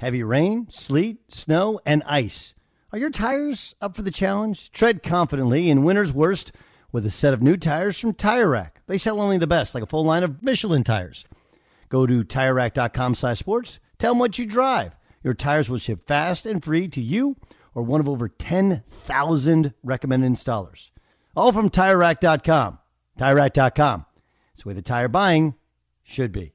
Heavy rain, sleet, snow, and ice. Are your tires up for the challenge? Tread confidently in winter's worst with a set of new tires from Tire Rack. They sell only the best, like a full line of Michelin tires. Go to TireRack.com slash sports. Tell them what you drive. Your tires will ship fast and free to you or one of over 10,000 recommended installers. All from TireRack.com. TireRack.com. It's the way the tire buying should be.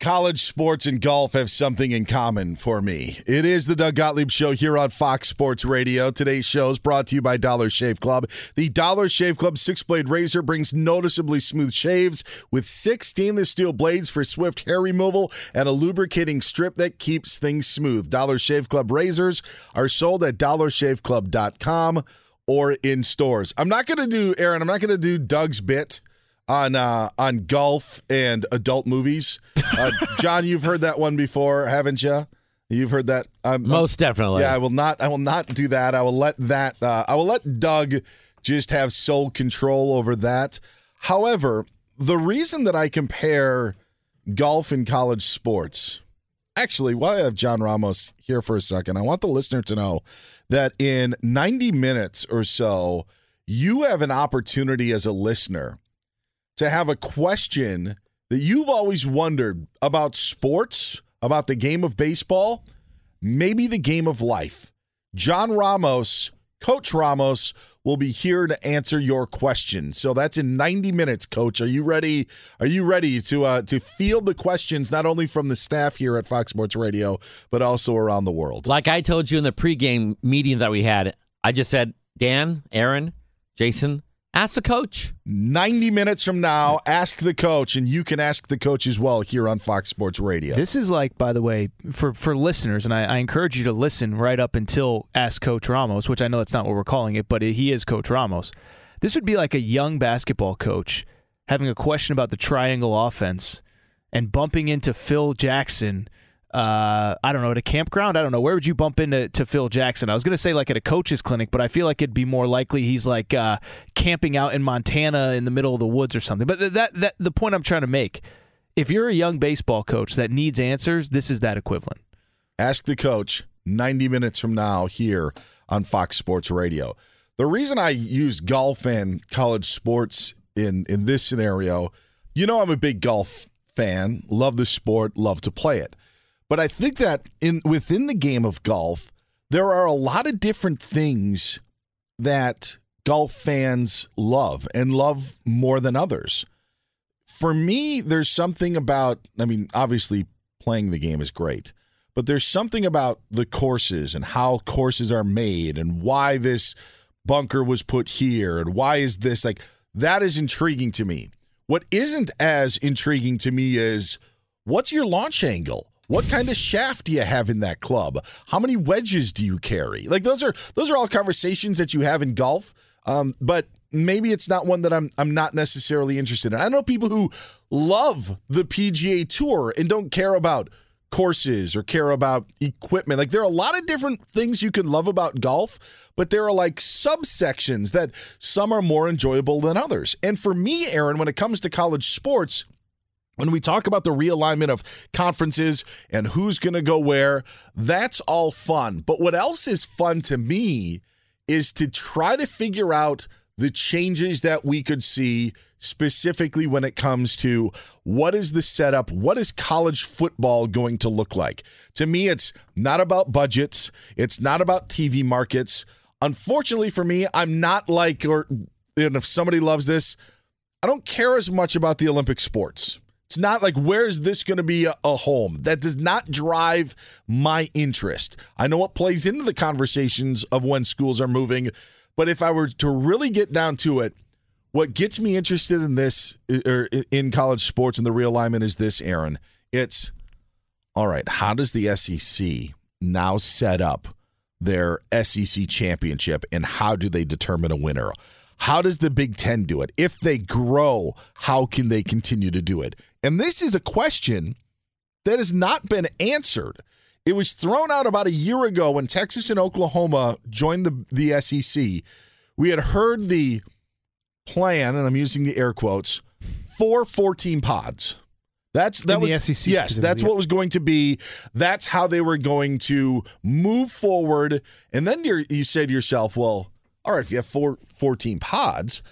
college sports and golf have something in common for me. It is the Doug Gottlieb Show here on Fox Sports Radio. Today's show is brought to you by Dollar Shave Club. The Dollar Shave Club six blade razor brings noticeably smooth shaves with six stainless steel blades for swift hair removal and a lubricating strip that keeps things smooth. Dollar Shave Club razors are sold at dollarshaveclub.com or in stores. I'm not going to do, Aaron, I'm not going to do Doug's bit on uh, on golf and adult movies. Uh, John, you've heard that one before, haven't you? You've heard that. Um, Most definitely. Yeah, I will not. I will not do that. I will let that. Uh, I will let Doug just have sole control over that. However, the reason that I compare golf and college sports, actually, while I have John Ramos here for a second, I want the listener to know that in 90 minutes or so, you have an opportunity as a listener to have a question that you've always wondered about sports, about the game of baseball, maybe the game of life. John Ramos, Coach Ramos, will be here to answer your question. So that's in 90 minutes, Coach. Are you ready? Are you ready to uh, to field the questions not only from the staff here at Fox Sports Radio, but also around the world? Like I told you in the pregame meeting that we had, I just said, Dan, Aaron, Jason, Ask the coach. 90 minutes from now, ask the coach, and you can ask the coach as well here on Fox Sports Radio. This is like, by the way, for, for listeners, and I, I encourage you to listen right up until Ask Coach Ramos, which I know that's not what we're calling it, but he is Coach Ramos. This would be like a young basketball coach having a question about the triangle offense and bumping into Phil Jackson – uh, I don't know, at a campground. I don't know. Where would you bump into to Phil Jackson? I was going to say like at a coach's clinic, but I feel like it'd be more likely he's like uh, camping out in Montana in the middle of the woods or something. But that that the point I'm trying to make, if you're a young baseball coach that needs answers, this is that equivalent. Ask the coach 90 minutes from now here on Fox Sports Radio. The reason I use golf and college sports in in this scenario, you know I'm a big golf fan, love the sport, love to play it. But I think that in within the game of golf, there are a lot of different things that golf fans love and love more than others. For me, there's something about, I mean, obviously playing the game is great, but there's something about the courses and how courses are made and why this bunker was put here and why is this like that is intriguing to me. What isn't as intriguing to me is what's your launch angle? What kind of shaft do you have in that club? How many wedges do you carry? Like those are those are all conversations that you have in golf. Um, but maybe it's not one that I'm I'm not necessarily interested in. I know people who love the PGA Tour and don't care about courses or care about equipment. Like there are a lot of different things you can love about golf, but there are like subsections that some are more enjoyable than others. And for me, Aaron, when it comes to college sports, when we talk about the realignment of conferences and who's going to go where, that's all fun. But what else is fun to me is to try to figure out the changes that we could see specifically when it comes to what is the setup, what is college football going to look like. To me, it's not about budgets, it's not about TV markets. Unfortunately for me, I'm not like, or and if somebody loves this, I don't care as much about the Olympic sports. It's not like where's this going to be a, home. That does not drive my interest. I know it plays into the conversations of when schools are moving, but if I were to really get down to it, what gets me interested in this or er, in college sports and the realignment is this, Aaron. It's all right. How does the SEC now set up their SEC championship, and how do they determine a winner? How does the Big Ten do it? If they grow, how can they continue to do it? And this is a question that has not been answered. It was thrown out about a year ago when Texas and Oklahoma joined the, the SEC. We had heard the plan, and I'm using the air quotes, for 14 pods. That's that was the SEC yes, that's what was going to be. That's how they were going to move forward. And then you you said to yourself, well, all right, if you have four, 14 pods,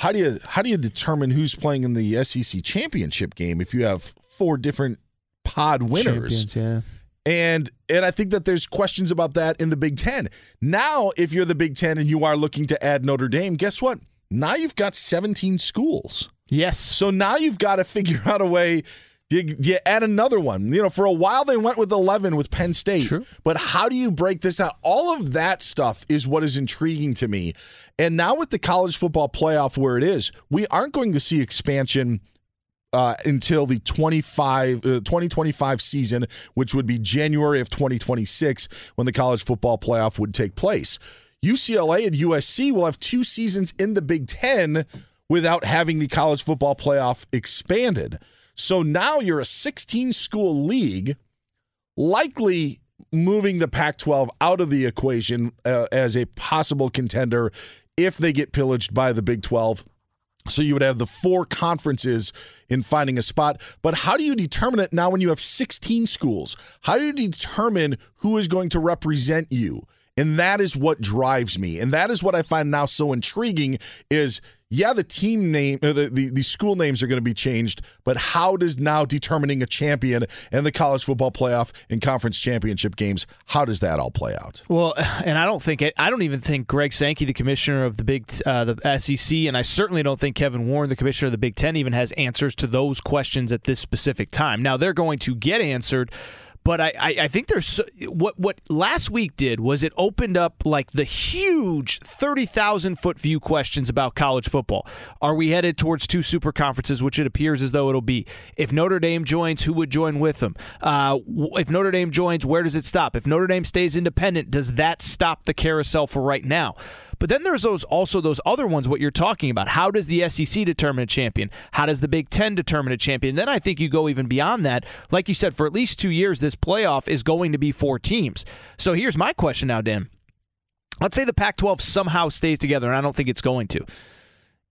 how do you how do you determine who's playing in the SEC championship game if you have four different pod winners? Champions, yeah. And and I think that there's questions about that in the Big Ten. Now, if you're the Big Ten and you are looking to add Notre Dame, guess what? Now you've got 17 schools. Yes. So now you've got to figure out a way do you, do you, add another one? You know, for a while they went with 11 with Penn State. True. But how do you break this out? All of that stuff is what is intriguing to me. And now with the college football playoff where it is, we aren't going to see expansion uh, until the 25, uh, 2025 season, which would be January of 2026 when the college football playoff would take place. UCLA and USC will have two seasons in the Big Ten without having the college football playoff expanded. So now you're a 16 school league, likely moving the Pac 12 out of the equation uh, as a possible contender if they get pillaged by the Big 12. So you would have the four conferences in finding a spot. But how do you determine it now when you have 16 schools? How do you determine who is going to represent you? And that is what drives me. And that is what I find now so intriguing is yeah, the team name, uh, the, the, the school names are going to be changed, but how does now determining a champion and the college football playoff and conference championship games, how does that all play out? Well, and I don't think I don't even think Greg Sankey, the commissioner of the Big uh, the SEC, and I certainly don't think Kevin Warren, the commissioner of the Big Ten, even has answers to those questions at this specific time. Now they're going to get answered But I, I, I think there's so, what what last week did was it opened up like the huge thirty thousand foot view questions about college football. Are we headed towards two super conferences, which it appears as though it'll be? If Notre Dame joins, who would join with them? Uh, if Notre Dame joins, where does it stop? If Notre Dame stays independent, does that stop the carousel for right now? But then there's those also those other ones. What you're talking about? How does the SEC determine a champion? How does the Big Ten determine a champion? Then I think you go even beyond that. Like you said, for at least two years, this playoff is going to be four teams. So here's my question now, Dan. Let's say the Pac-12 somehow stays together, and I don't think it's going to.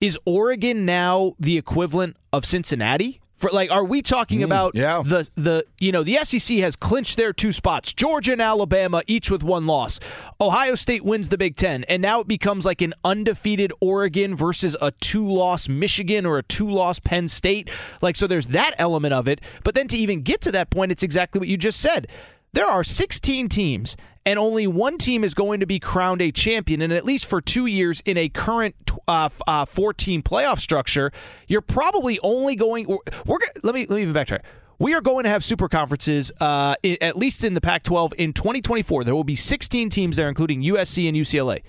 Is Oregon now the equivalent of Cincinnati? For like, are we talking hmm, about yeah. the the you know the SEC has clinched their two spots, Georgia and Alabama, each with one loss. Ohio State wins the Big Ten, and now it becomes like an undefeated Oregon versus a two-loss Michigan or a two-loss Penn State. Like, so there's that element of it. But then to even get to that point, it's exactly what you just said. There are 16 teams, and only one team is going to be crowned a champion. And at least for two years in a current uh, uh, 14 playoff structure, you're probably only going. We're, we're let me let me backtrack. We are going to have super conferences, uh, at least in the Pac-12 in 2024. There will be 16 teams there, including USC and UCLA.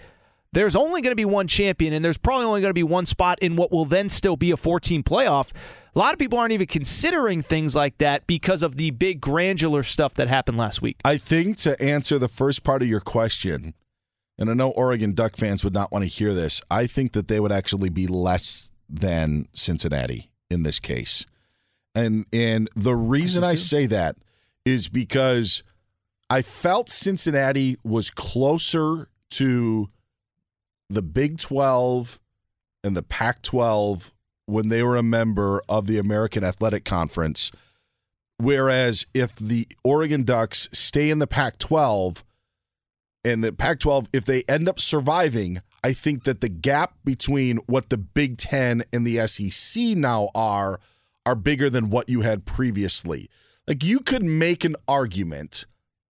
There's only going to be one champion, and there's probably only going to be one spot in what will then still be a 14 playoff. A lot of people aren't even considering things like that because of the big granular stuff that happened last week. I think to answer the first part of your question, and I know Oregon Duck fans would not want to hear this, I think that they would actually be less than Cincinnati in this case. And and the reason I say that is because I felt Cincinnati was closer to the Big 12 and the Pac 12 when they were a member of the American Athletic Conference. Whereas if the Oregon Ducks stay in the Pac 12 and the Pac 12, if they end up surviving, I think that the gap between what the Big Ten and the SEC now are are bigger than what you had previously. Like you could make an argument.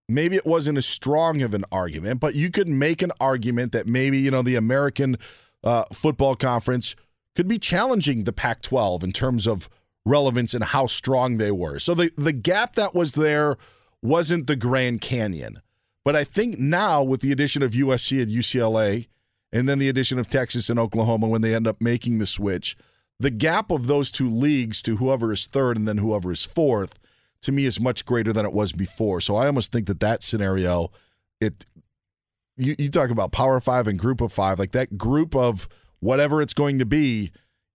Maybe it wasn't as strong of an argument, but you could make an argument that maybe, you know, the American uh, Football Conference could be challenging the Pac 12 in terms of relevance and how strong they were. So the, the gap that was there wasn't the Grand Canyon. But I think now, with the addition of USC and UCLA, and then the addition of Texas and Oklahoma when they end up making the switch, the gap of those two leagues to whoever is third and then whoever is fourth, to me, is much greater than it was before. So I almost think that that scenario, it you, you talk about Power Five and Group of Five, like that group of whatever it's going to be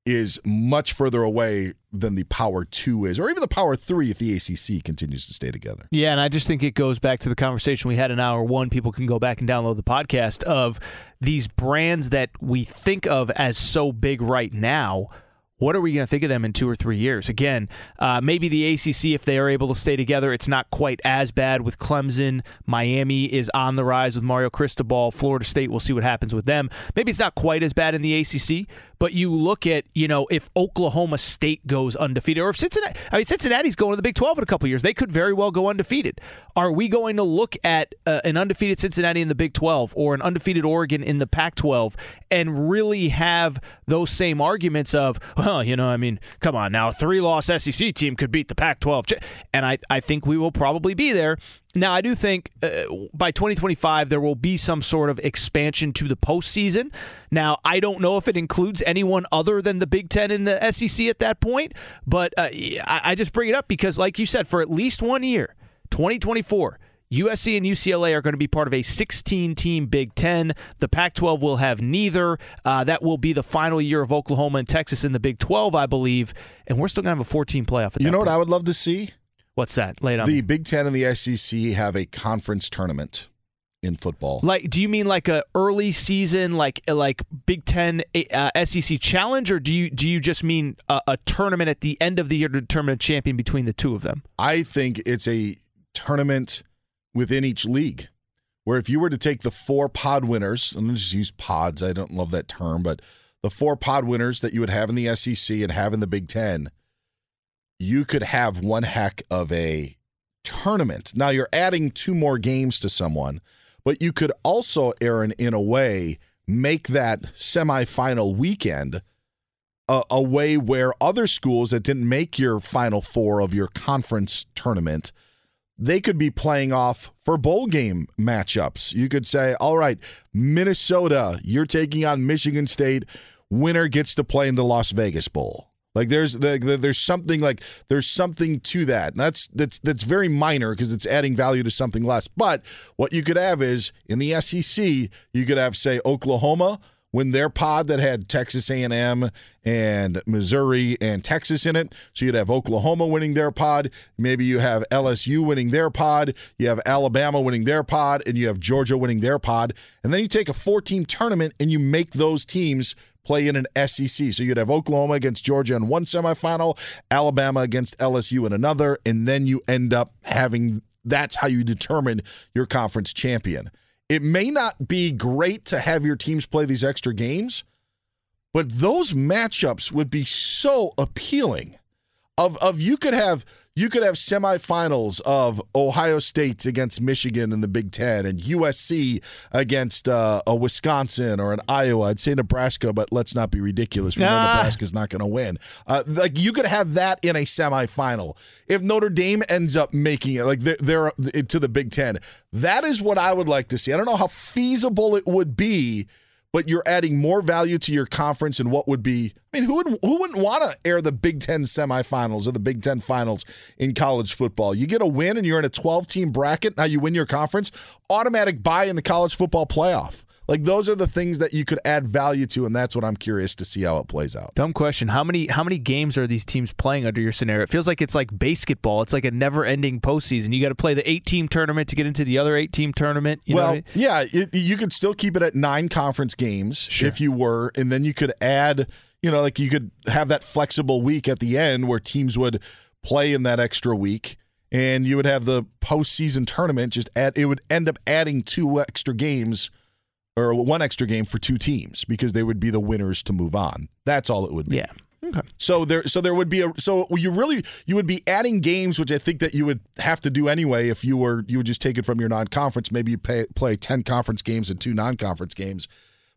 is much further away than the Power Two is, or even the Power Three if the ACC continues to stay together. Yeah, and I just think it goes back to the conversation we had in hour one. People can go back and download the podcast of these brands that we think of as so big right now what are we going to think of them in two or three years? Again, uh, maybe the ACC, if they are able to stay together, it's not quite as bad with Clemson. Miami is on the rise with Mario Cristobal. Florida State, we'll see what happens with them. Maybe it's not quite as bad in the ACC, but you look at, you know, if Oklahoma State goes undefeated, or if Cincinnati, I mean, Cincinnati's going to the Big 12 in a couple years, they could very well go undefeated. Are we going to look at uh, an undefeated Cincinnati in the Big 12 or an undefeated Oregon in the Pac 12 and really have those same arguments of, well, you know, I mean, come on now, a three loss SEC team could beat the Pac 12? And I, I think we will probably be there. Now, I do think uh, by 2025 there will be some sort of expansion to the postseason. Now, I don't know if it includes anyone other than the Big Ten and the SEC at that point, but uh, I, I just bring it up because, like you said, for at least one year, 2024. USC and UCLA are going to be part of a 16 team Big Ten. The Pac 12 will have neither. Uh, that will be the final year of Oklahoma and Texas in the Big 12, I believe. And we're still going to have a 14 playoff. you know point. what I would love to see? What's that? Lay The. Big Ten and the SEC have a conference tournament in football. Like, do you mean like a early season, like like Big Ten uh, SEC challenge, or do you do you just mean a, a tournament at the end of the year to determine a champion between the two of them? I think it's a tournament within each league where if you were to take the four pod winners, I'm going to just use pods, I don't love that term, but the four pod winners that you would have in the SEC and have in the Big Ten, you could have one heck of a tournament. Now you're adding two more games to someone, but you could also, Aaron, in a way, make that semifinal weekend a, a way where other schools that didn't make your final four of your conference tournament they could be playing off for bowl game matchups. You could say, all right, Minnesota, you're taking on Michigan State. Winner gets to play in the Las Vegas Bowl. Like there's the, the, there's something like there's something to that. And that's that's that's very minor because it's adding value to something less. But what you could have is in the SEC, you could have say Oklahoma win their pod that had Texas A&M and Missouri and Texas in it. So you'd have Oklahoma winning their pod, maybe you have LSU winning their pod, you have Alabama winning their pod, and you have Georgia winning their pod. And then you take a four-team tournament and you make those teams play in an SEC. So you'd have Oklahoma against Georgia in one semifinal, Alabama against LSU in another, and then you end up having that's how you determine your conference champion. It may not be great to have your teams play these extra games, but those matchups would be so appealing. Of of you could have you could have semifinals of Ohio State against Michigan in the Big Ten and USC against uh, a Wisconsin or an Iowa. I'd say Nebraska, but let's not be ridiculous. We know Nah. Nebraska's not going to win. Uh, like you could have that in a semifinal. If Notre Dame ends up making it, like they're, they're to the Big Ten, that is what I would like to see. I don't know how feasible it would be but you're adding more value to your conference and what would be I mean who would who wouldn't want to air the Big 10 semifinals or the Big 10 finals in college football. You get a win and you're in a 12 team bracket, now you win your conference, automatic bye in the college football playoff. Like those are the things that you could add value to and that's what I'm curious to see how it plays out. Dumb question. How many how many games are these teams playing under your scenario? It feels like it's like basketball. It's like a never ending postseason. You got to play the eight team tournament to get into the other eight team tournament. You well, I mean? yeah, it, you could still keep it at nine conference games if you were, and then you could add, you know, like you could have that flexible week at the end where teams would play in that extra week, and you would have the postseason tournament. Just add, it would end up adding two extra games or one extra game for two teams because they would be the winners to move on. That's all it would be. Yeah. Okay. So there, so there would be a. So you really, you would be adding games, which I think that you would have to do anyway if you were, you would just take it from your non-conference. Maybe you pay, play ten conference games and two non-conference games,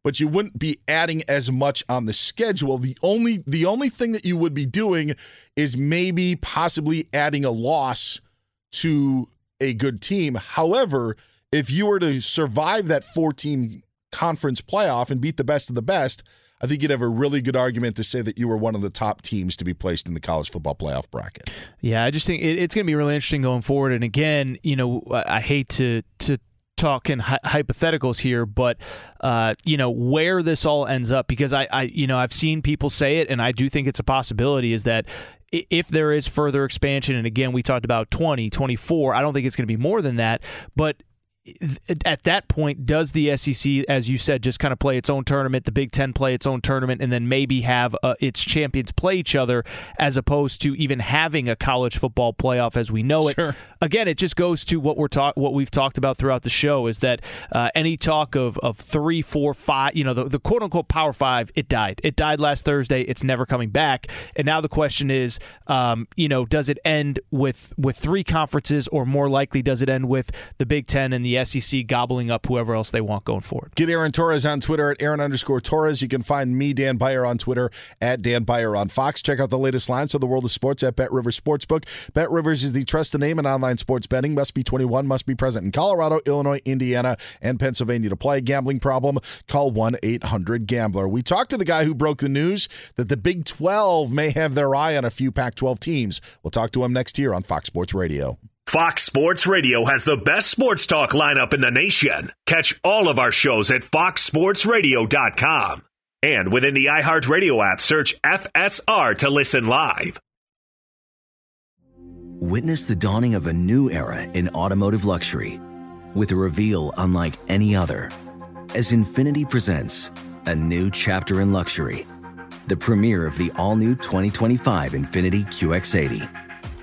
but you wouldn't be adding as much on the schedule. The only, the only thing that you would be doing is maybe possibly adding a loss to a good team. However, if you were to survive that four-team conference playoff and beat the best of the best. I think you'd have a really good argument to say that you were one of the top teams to be placed in the college football playoff bracket. Yeah, I just think it, it's going to be really interesting going forward. And again, you know, I I hate to to talk in hy- hypotheticals here, but uh, you know where this all ends up because I, I, you know, I've seen people say it, and I do think it's a possibility. Is that if there is further expansion, and again, we talked about 20, 24, I don't think it's going to be more than that, but at that point, does the SEC, as you said, just kind of play its own tournament, the Big Ten play its own tournament, and then maybe have uh, its champions play each other, as opposed to even having a college football playoff as we know it? Sure. Again, it just goes to what we're talk, what we've talked about throughout the show is that uh, any talk of of three, four, five, you know, the, the quote unquote Power Five, it died. It died last Thursday. It's never coming back. And now the question is, um, you know, does it end with with three conferences, or more likely, does it end with the Big Ten and the SEC gobbling up whoever else they want going forward? Get Aaron Torres on Twitter at Aaron underscore Torres. You can find me, Dan Beyer, on Twitter at Dan Beyer on Fox. Check out the latest lines for the world of sports at Bet Rivers Sportsbook. Bet Rivers is the trusted name in online sports betting. Must be 21, must be present in Colorado, Illinois, Indiana, and Pennsylvania to play. Gambling problem? Call 1 800 Gambler. We talked to the guy who broke the news that the Big 12 may have their eye on a few Pac 12 teams. We'll talk to him next year on Fox Sports Radio. Fox Sports Radio has the best sports talk lineup in the nation. Catch all of our shows at foxsportsradio.com. And within the iHeartRadio app, search FSR to listen live. Witness the dawning of a new era in automotive luxury with a reveal unlike any other as Infiniti presents a new chapter in luxury, the premiere of the all new 2025 Infiniti QX80.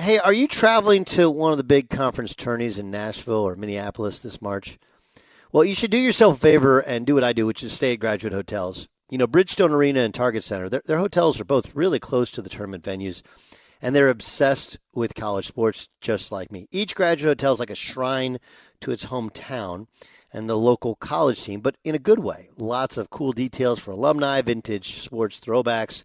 Hey, are you traveling to one of the big conference tourneys in Nashville or Minneapolis this March? Well, you should do yourself a favor and do what I do, which is stay at graduate hotels. You know, Bridgestone Arena and Target Center, their, their hotels are both really close to the tournament venues, and they're obsessed with college sports just like me. Each graduate hotel is like a shrine to its hometown and the local college team, but in a good way. Lots of cool details for alumni, vintage sports throwbacks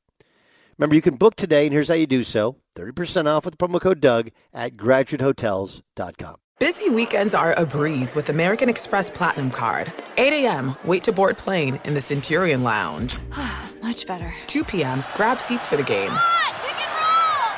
Remember, you can book today, and here's how you do so 30% off with the promo code Doug at graduatehotels.com. Busy weekends are a breeze with American Express Platinum Card. 8 a.m., wait to board plane in the Centurion Lounge. Much better. 2 p.m., grab seats for the game.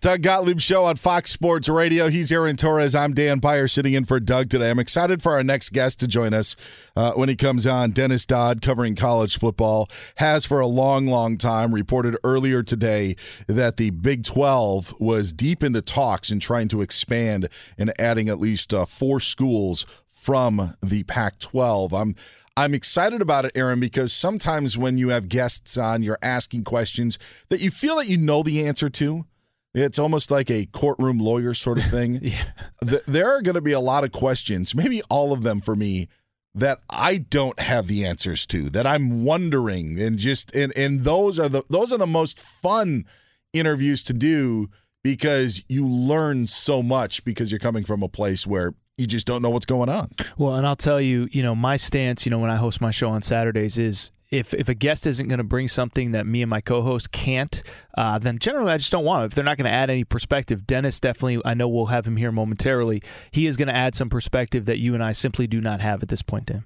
Doug Gottlieb Show on Fox Sports Radio. He's Aaron Torres. I'm Dan Beyer sitting in for Doug today. I'm excited for our next guest to join us uh, when he comes on. Dennis Dodd, covering college football, has for a long, long time reported earlier today that the Big 12 was deep into talks and trying to expand and adding at least uh, four schools from the Pac 12. I'm I'm excited about it, Aaron, because sometimes when you have guests on, you're asking questions that you feel that you know the answer to. It's almost like a courtroom lawyer sort of thing. Yeah. Th- There are going to be a lot of questions, maybe all of them for me, that I don't have the answers to, that I'm wondering, and just and and those are the those are the most fun interviews to do because you learn so much because you're coming from a place where you just don't know what's going on. Well, and I'll tell you, you know, my stance, you know, when I host my show on Saturdays is if if a guest isn't going to bring something that me and my co-host can't, uh, then generally I just don't want it. If they're not going to add any perspective, Dennis definitely, I know we'll have him here momentarily. He is going to add some perspective that you and I simply do not have at this point, Dan.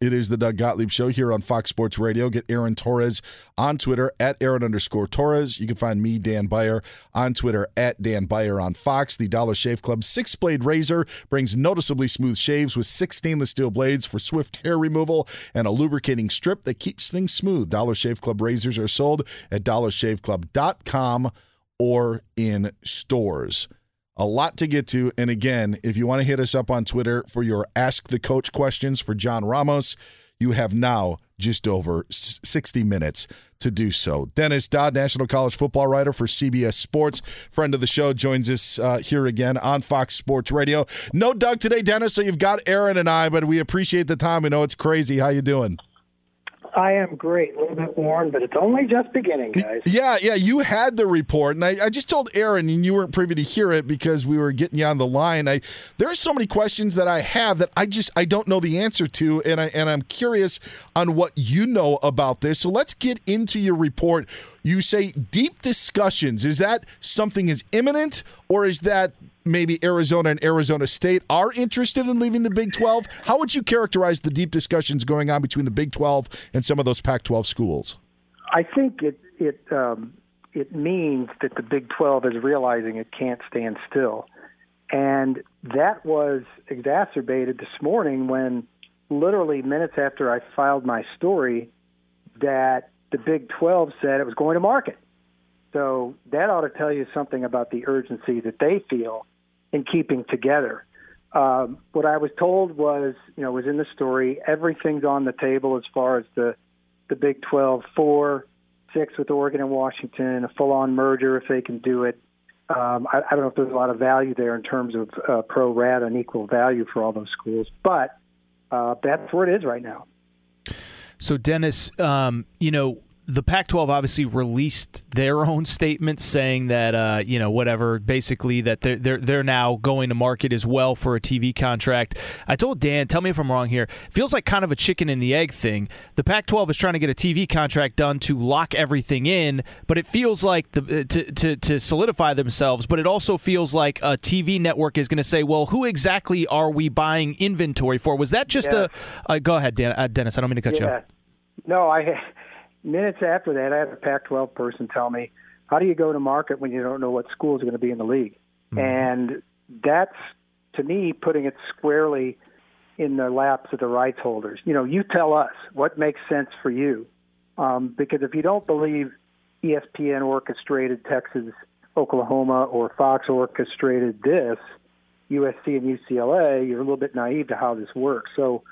It is the Doug Gottlieb Show here on Fox Sports Radio. Get Aaron Torres on Twitter at Aaron underscore Torres. You can find me, Dan Beyer, on Twitter at Dan Beyer on Fox. The Dollar Shave Club six blade razor brings noticeably smooth shaves with six stainless steel blades for swift hair removal and a lubricating strip that keeps things smooth. Dollar Shave Club razors are sold at dollarshaveclub.com or in stores a lot to get to. And again, if you want to hit us up on Twitter for your Ask the Coach questions for John Ramos, you have now just over 60 minutes to do so. Dennis Dodd, National College football writer for CBS Sports, friend of the show, joins us uh, here again on Fox Sports Radio. No Doug today, Dennis, so you've got Aaron and I, but we appreciate the time. We know it's crazy. How you doing? I am great. A little bit worn, but it's only just beginning, guys. Yeah, yeah. You had the report, and I, I, just told Aaron, and you weren't privy to hear it because we were getting you on the line. I there are so many questions that I have that I just I don't know the answer to, and I and I'm curious on what you know about this. So let's get into your report. You say deep discussions. Is that something is imminent, or is that maybe Arizona and Arizona State are interested in leaving the Big 12. How would you characterize the deep discussions going on between the Big 12 and some of those Pac 12 schools? I think it it um, it means that the Big 12 is realizing it can't stand still, and that was exacerbated this morning when, literally minutes after I filed my story, that the Big 12 said it was going to market. So that ought to tell you something about the urgency that they feel in keeping together. Um, what I was told was, you know, was in the story. Everything's on the table as far as the the Big 12, four, six with Oregon and Washington, a full-on merger if they can do it. Um, I, I don't know if there's a lot of value there in terms of uh, pro rata and equal value for all those schools, but uh, that's where it is right now. So, Dennis, um, you know, the Pac-12 obviously released their own statement saying that uh, you know whatever, basically that they're, they're they're now going to market as well for a TV contract. I told Dan, tell me if I'm wrong here. Feels like kind of a chicken and the egg thing. The Pac-12 is trying to get a TV contract done to lock everything in, but it feels like the, uh, to, to to solidify themselves. But it also feels like a TV network is going to say, well, who exactly are we buying inventory for? Was that just yeah. a? Uh, go ahead, Dan, uh, Dennis. I don't mean to cut yeah. you off. No, I minutes after that, I had a Pac-12 person tell me, "How do you go to market when you don't know what schools are going to be in the league?" Mm-hmm. And that's to me putting it squarely in the laps of the rights holders. You know, you tell us what makes sense for you, um, because if you don't believe ESPN orchestrated Texas, Oklahoma, or Fox orchestrated this, USC and UCLA, you're a little bit naive to how this works. So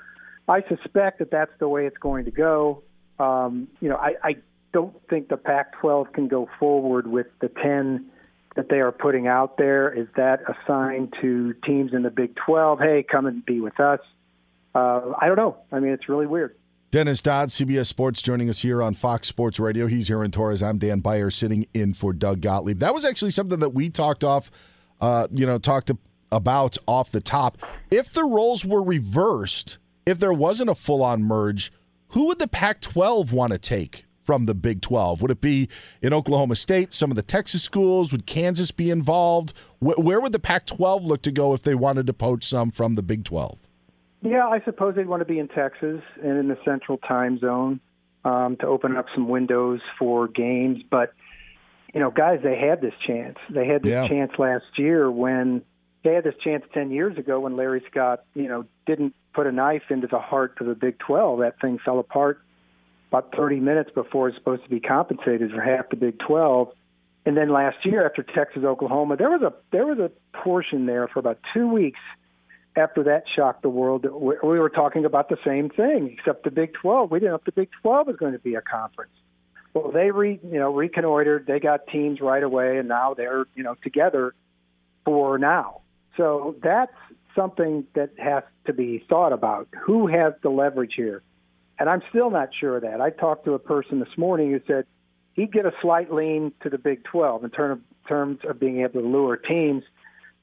I suspect that that's the way it's going to go. Um, you know, I, I don't think the Pac-12 can go forward with the 10 that they are putting out there. Is that a sign to teams in the Big 12? Hey, come and be with us. Uh, I don't know. I mean, it's really weird. Dennis Dodd, CBS Sports, joining us here on Fox Sports Radio. He's Aaron Torres. I'm Dan Beyer, sitting in for Doug Gottlieb. That was actually something that we talked off, uh, you know, talked about off the top. If the roles were reversed, if there wasn't a full-on merge, who would the Pac 12 want to take from the Big 12? Would it be in Oklahoma State, some of the Texas schools? Would Kansas be involved? Where would the Pac 12 look to go if they wanted to poach some from the Big 12? Yeah, I suppose they'd want to be in Texas and in the central time zone um, to open up some windows for games. But, you know, guys, they had this chance. They had this yeah. chance last year when they had this chance 10 years ago when Larry Scott, you know, didn't put a knife into the heart of the Big 12. That thing fell apart about 30 minutes before it's supposed to be compensated for half the Big 12. And then last year, after Texas Oklahoma, there was a there was a portion there for about two weeks after that shocked the world. We were talking about the same thing, except the Big 12. We didn't know if the Big 12 was going to be a conference. Well, they re you know reconnoitered. They got teams right away, and now they're you know together for now. So that's something that has to be thought about. Who has the leverage here? And I'm still not sure of that. I talked to a person this morning who said he'd get a slight lean to the Big 12 in term terms of being able to lure teams,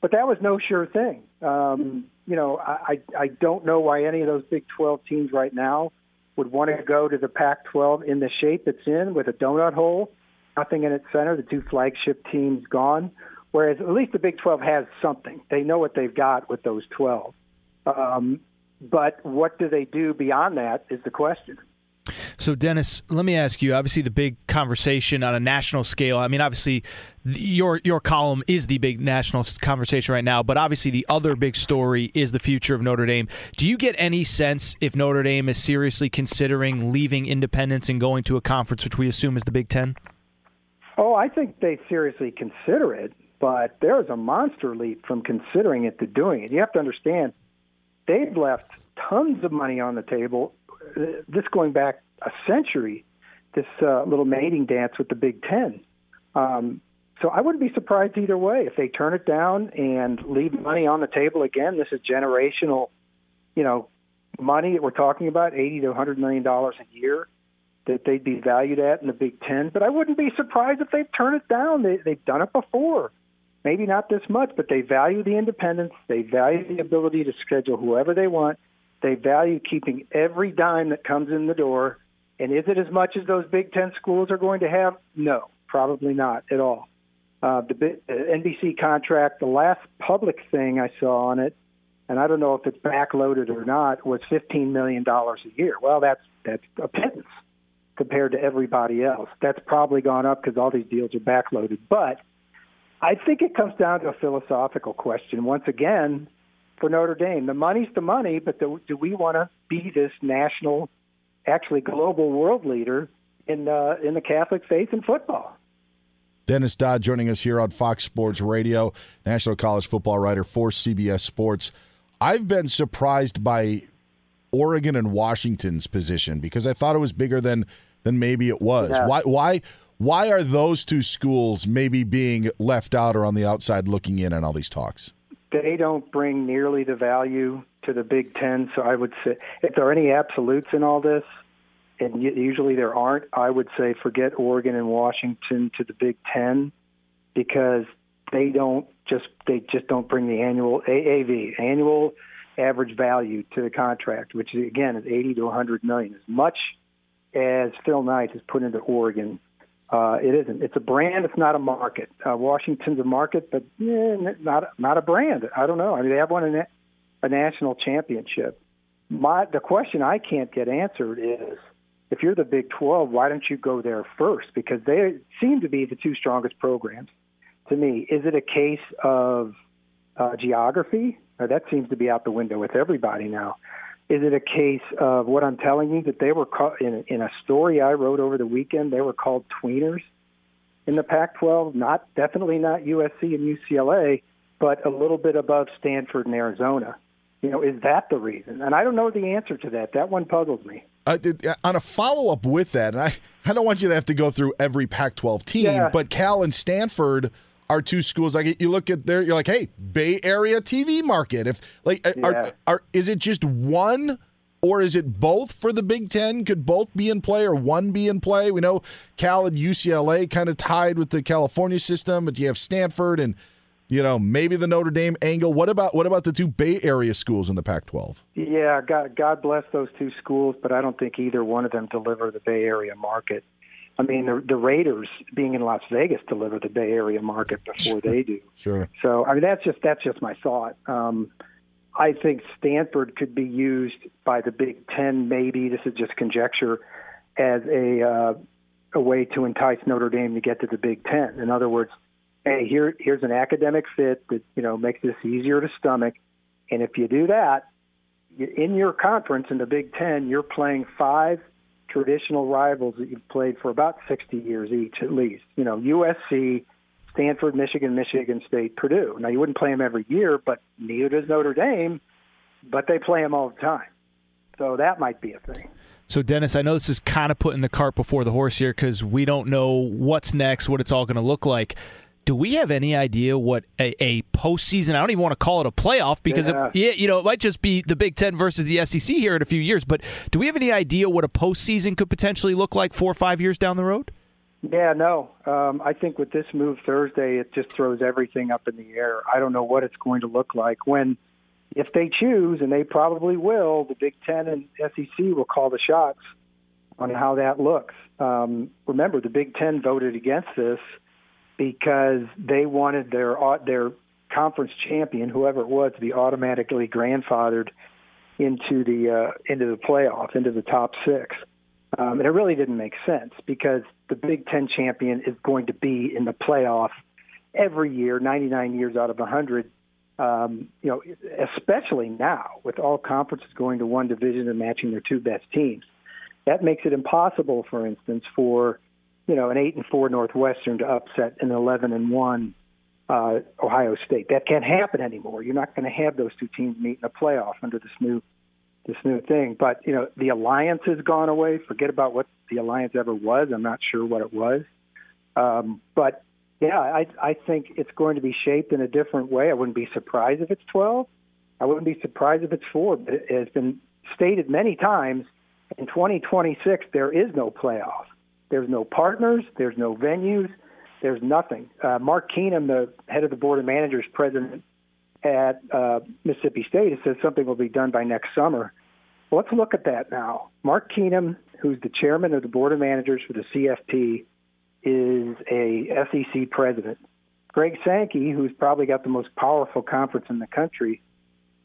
but that was no sure thing. Um, you know, I, I don't know why any of those Big 12 teams right now would want to go to the Pac 12 in the shape it's in with a donut hole, nothing in its center, the two flagship teams gone. Whereas at least the Big 12 has something. They know what they've got with those 12. Um, but what do they do beyond that is the question. So, Dennis, let me ask you. Obviously, the big conversation on a national scale. I mean, obviously, your your column is the big national conversation right now. But obviously, the other big story is the future of Notre Dame. Do you get any sense if Notre Dame is seriously considering leaving independence and going to a conference, which we assume is the Big Ten? Oh, I think they seriously consider it, but there is a monster leap from considering it to doing it. You have to understand, they've left tons of money on the table this going back a century, this uh, little mating dance with the Big Ten. Um, so I wouldn't be surprised either way if they turn it down and leave money on the table again. This is generational, you know, money that we're talking about, eighty to hundred million dollars a year that they'd be valued at in the Big Ten. But I wouldn't be surprised if they turn it down. They, they've done it before. Maybe not this much, but they value the independence. They value the ability to schedule whoever they want. They value keeping every dime that comes in the door. And is it as much as those Big Ten schools are going to have? No, probably not at all. Uh, the uh, NBC contract, the last public thing I saw on it, and I don't know if it's backloaded or not, was $15 million a year. Well, that's that's a pittance compared to everybody else. That's probably gone up because all these deals are backloaded. But I think it comes down to a philosophical question. Once again, for Notre Dame. The money's the money, but do, do we want to be this national, actually global world leader in uh, in the Catholic faith in football? Dennis Dodd joining us here on Fox Sports Radio, national college football writer for CBS Sports. I've been surprised by Oregon and Washington's position because I thought it was bigger than than maybe it was. Yeah. Why why why are those two schools maybe being left out or on the outside looking in on all these talks? they don't bring nearly the value to the Big Ten. So I would say, if there are any absolutes in all this, and usually there aren't, I would say forget Oregon and Washington to the Big Ten because they don't just they just don't bring the annual AAV annual average value to the contract, which again is 80 to 100 million, as much as Phil Knight has put into Oregon uh, it isn't. It's a brand. It's not a market. Uh, Washington's a market, but eh, not not a brand. I don't know. I mean, they have won a, a national championship. My the question I can't get answered is, if you're the Big 12, why don't you go there first? Because they seem to be the two strongest programs. To me, is it a case of uh, geography? Or that seems to be out the window with everybody now. Is it a case of what I'm telling you that they were called in, in a story I wrote over the weekend? They were called tweeners in the Pac-12. Not definitely not USC and UCLA, but a little bit above Stanford and Arizona. You know, is that the reason? And I don't know the answer to that. That one puzzles me. Uh, on a follow up with that, and I, I don't want you to have to go through every Pac 12 team, yeah. but Cal and Stanford are two schools like you look at there you're like hey bay area tv market. If like yeah. are, are is it just one or is it both for the big ten? Could both be in play or one be in play? We know cal and ucla kind of tied with the california system but you have stanford and you know maybe the notre dame angle. What about what about the two bay area schools in the pac 12 yeah god god bless those two schools but i don't think either one of them deliver the bay area market I mean, the, the Raiders being in Las Vegas deliver the Bay Area market before they do. Sure. So, I mean, that's just that's just my thought. Um, I think Stanford could be used by the Big Ten. Maybe this is just conjecture as a uh, a way to entice Notre Dame to get to the Big Ten. In other words, hey, here here's an academic fit that you know makes this easier to stomach, and if you do that, in your conference in the Big Ten, you're playing five traditional rivals that you've played for about 60 years each, at least. You know, USC, Stanford, Michigan, Michigan State, Purdue. Now, you wouldn't play them every year, but neither does Notre Dame, but they play them all the time. So that might be a thing. So, Dennis, I know this is kind of putting the cart before the horse here because we don't know what's next, what it's all going to look like do we have any idea what a, a postseason? I don't even want to call it a playoff because yeah. it, you know it might just be the Big Ten versus the SEC here in a few years. But do we have any idea what a postseason could potentially look like four or five years down the road? Yeah, no. Um, I think with this move Thursday, it just throws everything up in the air. I don't know what it's going to look like when, if they choose, and they probably will, the Big Ten and SEC will call the shots on how that looks. Um, remember, the Big Ten voted against this because they wanted their their conference champion, whoever it was, to be automatically grandfathered into the uh, into the playoff, into the top six. Um, and it really didn't make sense because the Big Ten champion is going to be in the playoff every year, 99 years out of 100. Um, you know, especially now with all conferences going to one division and matching their two best teams, that makes it impossible, for instance, for you know an eight and four Northwestern to upset an 11 and one uh, Ohio State. That can't happen anymore. You're not going to have those two teams meet in a playoff under this new this new thing. But you know, the alliance has gone away. Forget about what the alliance ever was. I'm not sure what it was. Um, but yeah, I I think it's going to be shaped in a different way. I wouldn't be surprised if it's 12. I wouldn't be surprised if it's four. But it has been stated many times. In 2026, there is no playoff. There's no partners. There's no venues there's nothing. Uh, Mark Keenum, the head of the board of managers, president at uh, Mississippi State, has said something will be done by next summer. Well, let's look at that now. Mark Keenum, who's the chairman of the board of managers for the CFP, is a SEC president. Greg Sankey, who's probably got the most powerful conference in the country,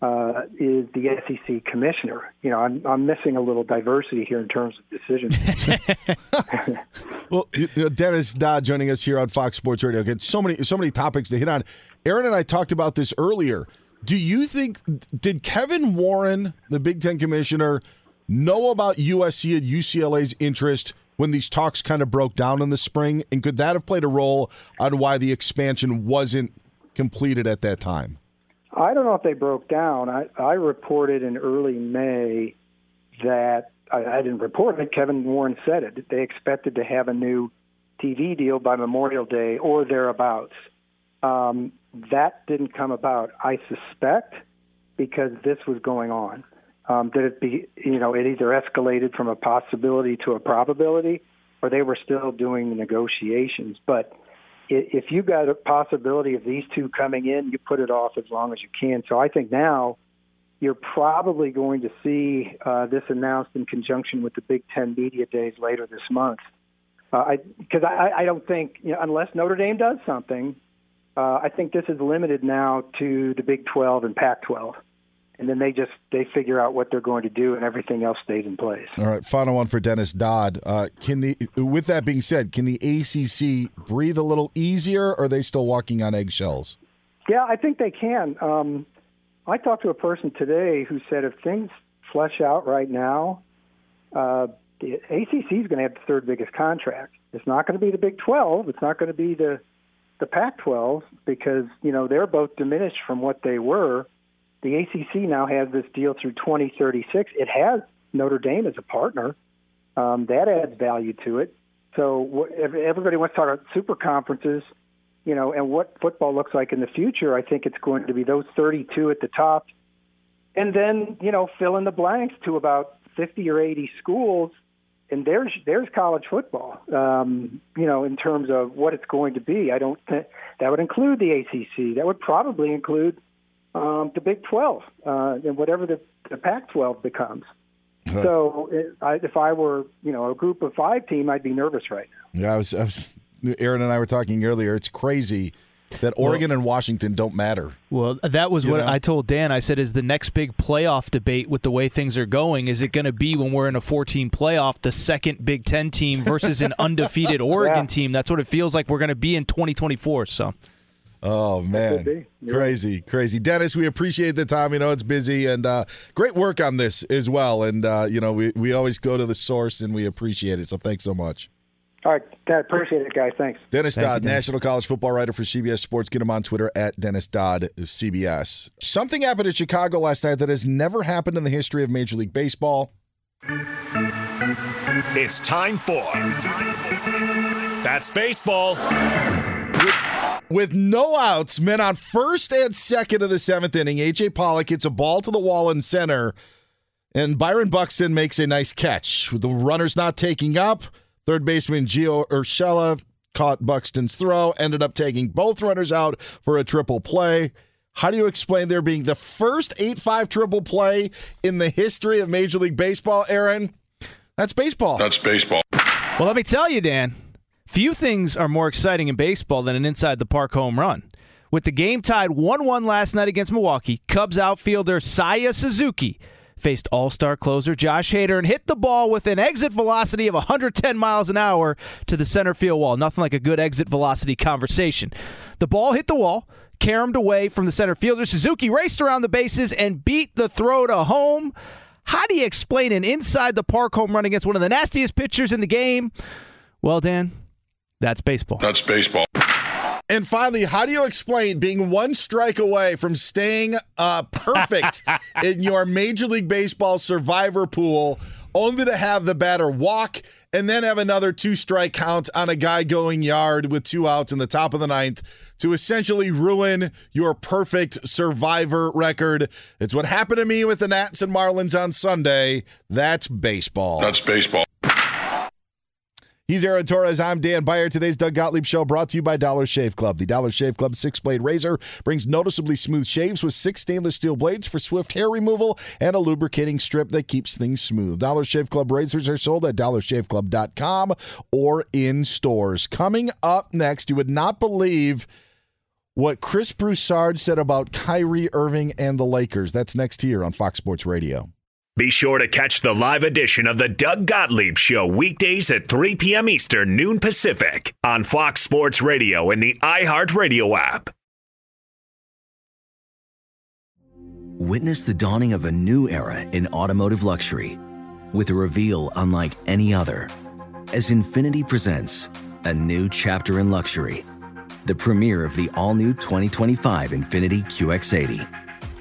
uh, is the SEC commissioner. You know, I'm, I'm missing a little diversity here in terms of decisions. well, Dennis Dodd joining us here on Fox Sports Radio. Again, so many so many topics to hit on. Aaron and I talked about this earlier. Do you think did Kevin Warren, the Big Ten commissioner, know about USC and UCLA's interest? when these talks kind of broke down in the spring? And could that have played a role on why the expansion wasn't completed at that time? I don't know if they broke down. I, I reported in early May that I, I didn't report it. Kevin Warren said it. They expected to have a new TV deal by Memorial Day or thereabouts. Um, that didn't come about. I suspect because this was going on. Um, that it be, you know, it either escalated from a possibility to a probability, or they were still doing the negotiations. But if you got a possibility of these two coming in, you put it off as long as you can. So I think now you're probably going to see uh, this announced in conjunction with the Big Ten media days later this month. Because uh, I, I, I don't think, you know, unless Notre Dame does something, uh, I think this is limited now to the Big 12 and Pac 12 and then they just they figure out what they're going to do, and everything else stays in place. All right, final one for Dennis Dodd. Uh, can the with that being said, can the ACC breathe a little easier? Or are they still walking on eggshells? Yeah, I think they can. Um, I talked to a person today who said if things flesh out right now, uh, the ACC is going to have the third biggest contract. It's not going to be the Big 12. It's not going to be the the Pac-12 because you know they're both diminished from what they were the ACC now has this deal through 2036. It has Notre Dame as a partner. Um, that adds value to it. So everybody wants to talk about super conferences, you know, and what football looks like in the future. I think it's going to be those 32 at the top, and then you know fill in the blanks to about 50 or 80 schools, and there's there's college football. Um, you know, in terms of what it's going to be, I don't think that would include the ACC. That would probably include um, the Big 12 uh, and whatever the, the Pac 12 becomes. That's... So it, I, if I were, you know, a group of five team, I'd be nervous right now. Yeah, I was, I was. Aaron and I were talking earlier. It's crazy that Oregon well, and Washington don't matter. Well, that was you what know? I told Dan. I said, is the next big playoff debate with the way things are going, is it going to be when we're in a 14 playoff, the second Big Ten team versus an undefeated Oregon yeah. team? That's what it feels like we're going to be in 2024. So. Oh man, crazy, crazy, Dennis. We appreciate the time. You know it's busy, and uh, great work on this as well. And uh, you know we we always go to the source, and we appreciate it. So thanks so much. All right, I appreciate it, guys. Thanks. Dennis Thank Dodd, you, National College Football writer for CBS Sports. Get him on Twitter at Dennis Dodd CBS. Something happened in Chicago last night that has never happened in the history of Major League Baseball. It's time for That's Baseball with no outs, men on first and second of the seventh inning. AJ Pollock hits a ball to the wall in center, and Byron Buxton makes a nice catch. With the runners not taking up, third baseman Gio Urshela caught Buxton's throw, ended up taking both runners out for a triple play. How do you explain there being the first 8 5 triple play in the history of Major League Baseball, Aaron? That's baseball. That's baseball. Well, let me tell you, Dan, Few things are more exciting in baseball than an inside the park home run. With the game tied 1 1 last night against Milwaukee, Cubs outfielder Seiya Suzuki faced all star closer Josh Hader and hit the ball with an exit velocity of 110 miles an hour to the center field wall. Nothing like a good exit velocity conversation. The ball hit the wall, caromed away from the center fielder. Suzuki raced around the bases and beat the throw to home. How do you explain an inside the park home run against one of the nastiest pitchers in the game? Well, Dan, that's baseball. That's baseball. And finally, how do you explain being one strike away from staying uh, perfect in your Major League Baseball survivor pool, only to have the batter walk and then have another two strike count on a guy going yard with two outs in the top of the ninth to essentially ruin your perfect survivor record? It's what happened to me with the Nats and Marlins on Sunday. That's baseball. That's baseball. He's Aaron Torres. I'm Dan Beyer. Today's Doug Gottlieb Show brought to you by Dollar Shave Club. The Dollar Shave Club six blade razor brings noticeably smooth shaves with six stainless steel blades for swift hair removal and a lubricating strip that keeps things smooth. Dollar Shave Club razors are sold at dollarshaveclub.com or in stores. Coming up next, you would not believe what Chris Broussard said about Kyrie Irving and the Lakers. That's next here on Fox Sports Radio. Be sure to catch the live edition of the Doug Gottlieb Show weekdays at 3 p.m. Eastern, noon Pacific on Fox Sports Radio and the iHeartRadio app. Witness the dawning of a new era in automotive luxury with a reveal unlike any other as Infiniti presents a new chapter in luxury, the premiere of the all-new 2025 Infiniti QX80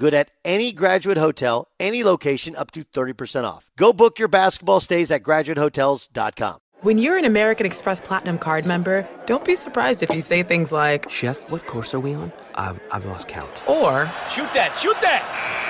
Good at any graduate hotel, any location, up to 30% off. Go book your basketball stays at graduatehotels.com. When you're an American Express Platinum card member, don't be surprised if you say things like, Chef, what course are we on? I've, I've lost count. Or, Shoot that, shoot that!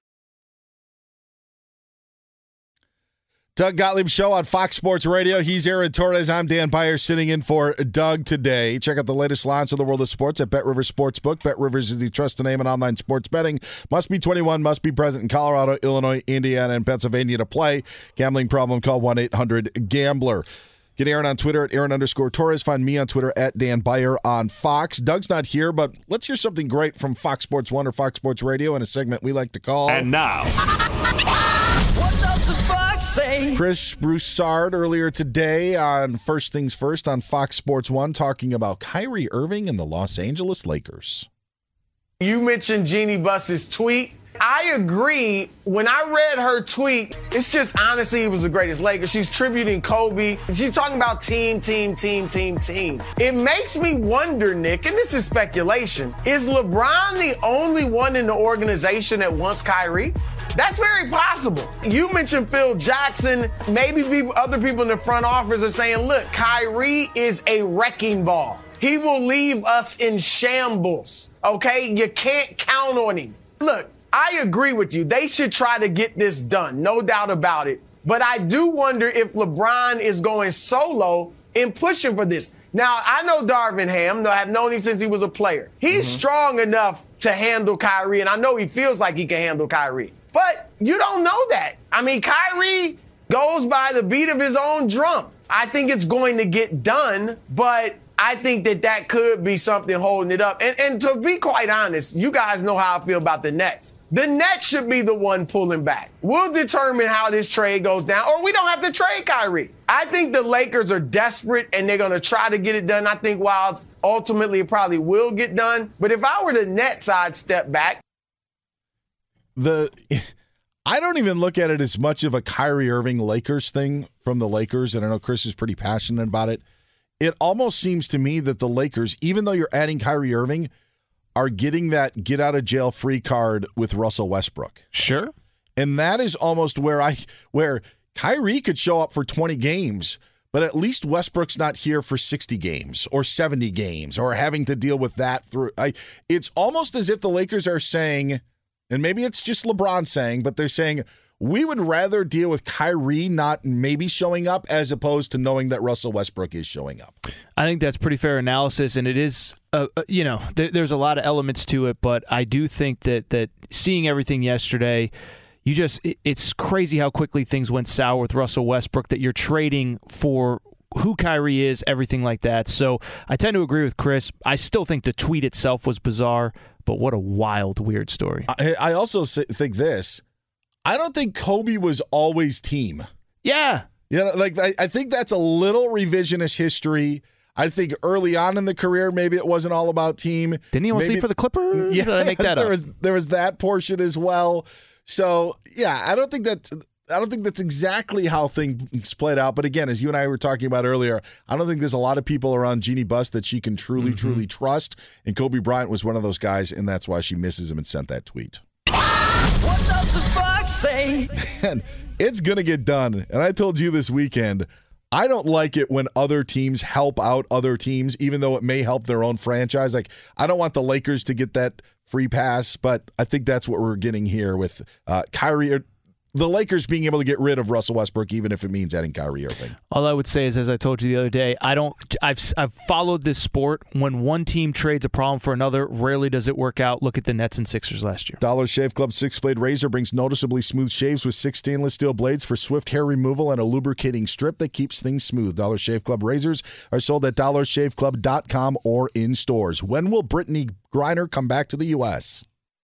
Doug Gottlieb Show on Fox Sports Radio. He's Aaron Torres. I'm Dan Beyer sitting in for Doug today. Check out the latest lines of the world of sports at Bet Rivers Sportsbook. Bet Rivers is the trusted name in online sports betting. Must be 21, must be present in Colorado, Illinois, Indiana, and Pennsylvania to play. Gambling problem, call 1 800 Gambler. Get Aaron on Twitter at Aaron underscore Torres. Find me on Twitter at Dan Beyer on Fox. Doug's not here, but let's hear something great from Fox Sports 1 or Fox Sports Radio in a segment we like to call. And now. Chris Broussard earlier today on First Things First on Fox Sports One talking about Kyrie Irving and the Los Angeles Lakers. You mentioned Jeanie Buss's tweet. I agree. When I read her tweet, it's just honestly, it was the greatest Lakers. She's tributing Kobe. She's talking about team, team, team, team, team. It makes me wonder, Nick, and this is speculation, is LeBron the only one in the organization that wants Kyrie? That's very possible. You mentioned Phil Jackson. Maybe people, other people in the front office are saying, look, Kyrie is a wrecking ball. He will leave us in shambles. Okay? You can't count on him. Look, I agree with you. They should try to get this done. No doubt about it. But I do wonder if LeBron is going solo in pushing for this. Now, I know Darvin Ham. I've known him since he was a player. He's mm-hmm. strong enough to handle Kyrie, and I know he feels like he can handle Kyrie. But you don't know that. I mean, Kyrie goes by the beat of his own drum. I think it's going to get done, but I think that that could be something holding it up. And, and to be quite honest, you guys know how I feel about the Nets. The Nets should be the one pulling back. We'll determine how this trade goes down, or we don't have to trade Kyrie. I think the Lakers are desperate and they're going to try to get it done. I think while ultimately it probably will get done. But if I were the Nets, I'd step back the I don't even look at it as much of a Kyrie Irving Lakers thing from the Lakers, and I know Chris is pretty passionate about it. It almost seems to me that the Lakers, even though you're adding Kyrie Irving, are getting that get out of jail free card with Russell Westbrook. Sure. And that is almost where I where Kyrie could show up for 20 games, but at least Westbrook's not here for 60 games or 70 games or having to deal with that through I it's almost as if the Lakers are saying and maybe it's just LeBron saying, but they're saying we would rather deal with Kyrie not maybe showing up as opposed to knowing that Russell Westbrook is showing up. I think that's pretty fair analysis, and it is. Uh, uh you know, th- there's a lot of elements to it, but I do think that that seeing everything yesterday, you just it, it's crazy how quickly things went sour with Russell Westbrook. That you're trading for who Kyrie is, everything like that. So I tend to agree with Chris. I still think the tweet itself was bizarre. But what a wild, weird story. I, I also think this. I don't think Kobe was always team. Yeah. You know, like I, I think that's a little revisionist history. I think early on in the career, maybe it wasn't all about team. Didn't he only maybe, for the Clippers? Yeah, I make that there up? was there was that portion as well. So yeah, I don't think that I don't think that's exactly how things played out. But again, as you and I were talking about earlier, I don't think there's a lot of people around Jeanie Buss that she can truly, mm-hmm. truly trust. And Kobe Bryant was one of those guys, and that's why she misses him and sent that tweet. What does the fox say? Man, it's gonna get done. And I told you this weekend. I don't like it when other teams help out other teams, even though it may help their own franchise. Like, I don't want the Lakers to get that free pass, but I think that's what we're getting here with uh, Kyrie the Lakers being able to get rid of Russell Westbrook, even if it means adding Kyrie Irving. All I would say is, as I told you the other day, I don't. I've I've followed this sport. When one team trades a problem for another, rarely does it work out. Look at the Nets and Sixers last year. Dollar Shave Club six blade razor brings noticeably smooth shaves with six stainless steel blades for swift hair removal and a lubricating strip that keeps things smooth. Dollar Shave Club razors are sold at dollarshaveclub.com or in stores. When will Brittney Griner come back to the U.S.?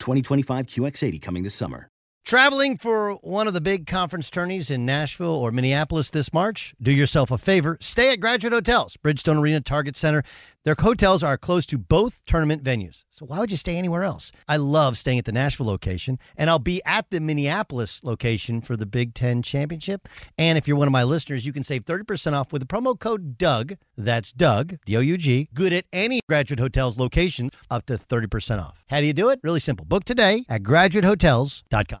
2025 QX80 coming this summer. Traveling for one of the big conference tourneys in Nashville or Minneapolis this March? Do yourself a favor. Stay at Graduate Hotels, Bridgestone Arena, Target Center. Their hotels are close to both tournament venues. So why would you stay anywhere else? I love staying at the Nashville location, and I'll be at the Minneapolis location for the Big Ten Championship. And if you're one of my listeners, you can save 30% off with the promo code Doug. That's Doug, D O U G. Good at any Graduate Hotels location, up to 30% off. How do you do it? Really simple. Book today at graduatehotels.com.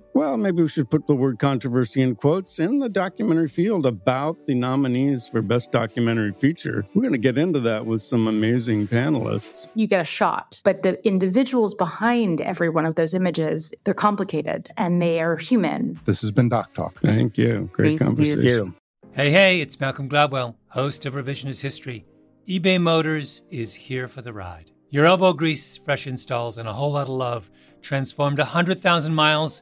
Well, maybe we should put the word controversy in quotes in the documentary field about the nominees for Best Documentary Feature. We're going to get into that with some amazing panelists. You get a shot, but the individuals behind every one of those images, they're complicated and they are human. This has been Doc Talk. Thank you. Great Thank conversation. you. Hey, hey, it's Malcolm Gladwell, host of Revisionist History. eBay Motors is here for the ride. Your elbow grease, fresh installs, and a whole lot of love transformed 100,000 miles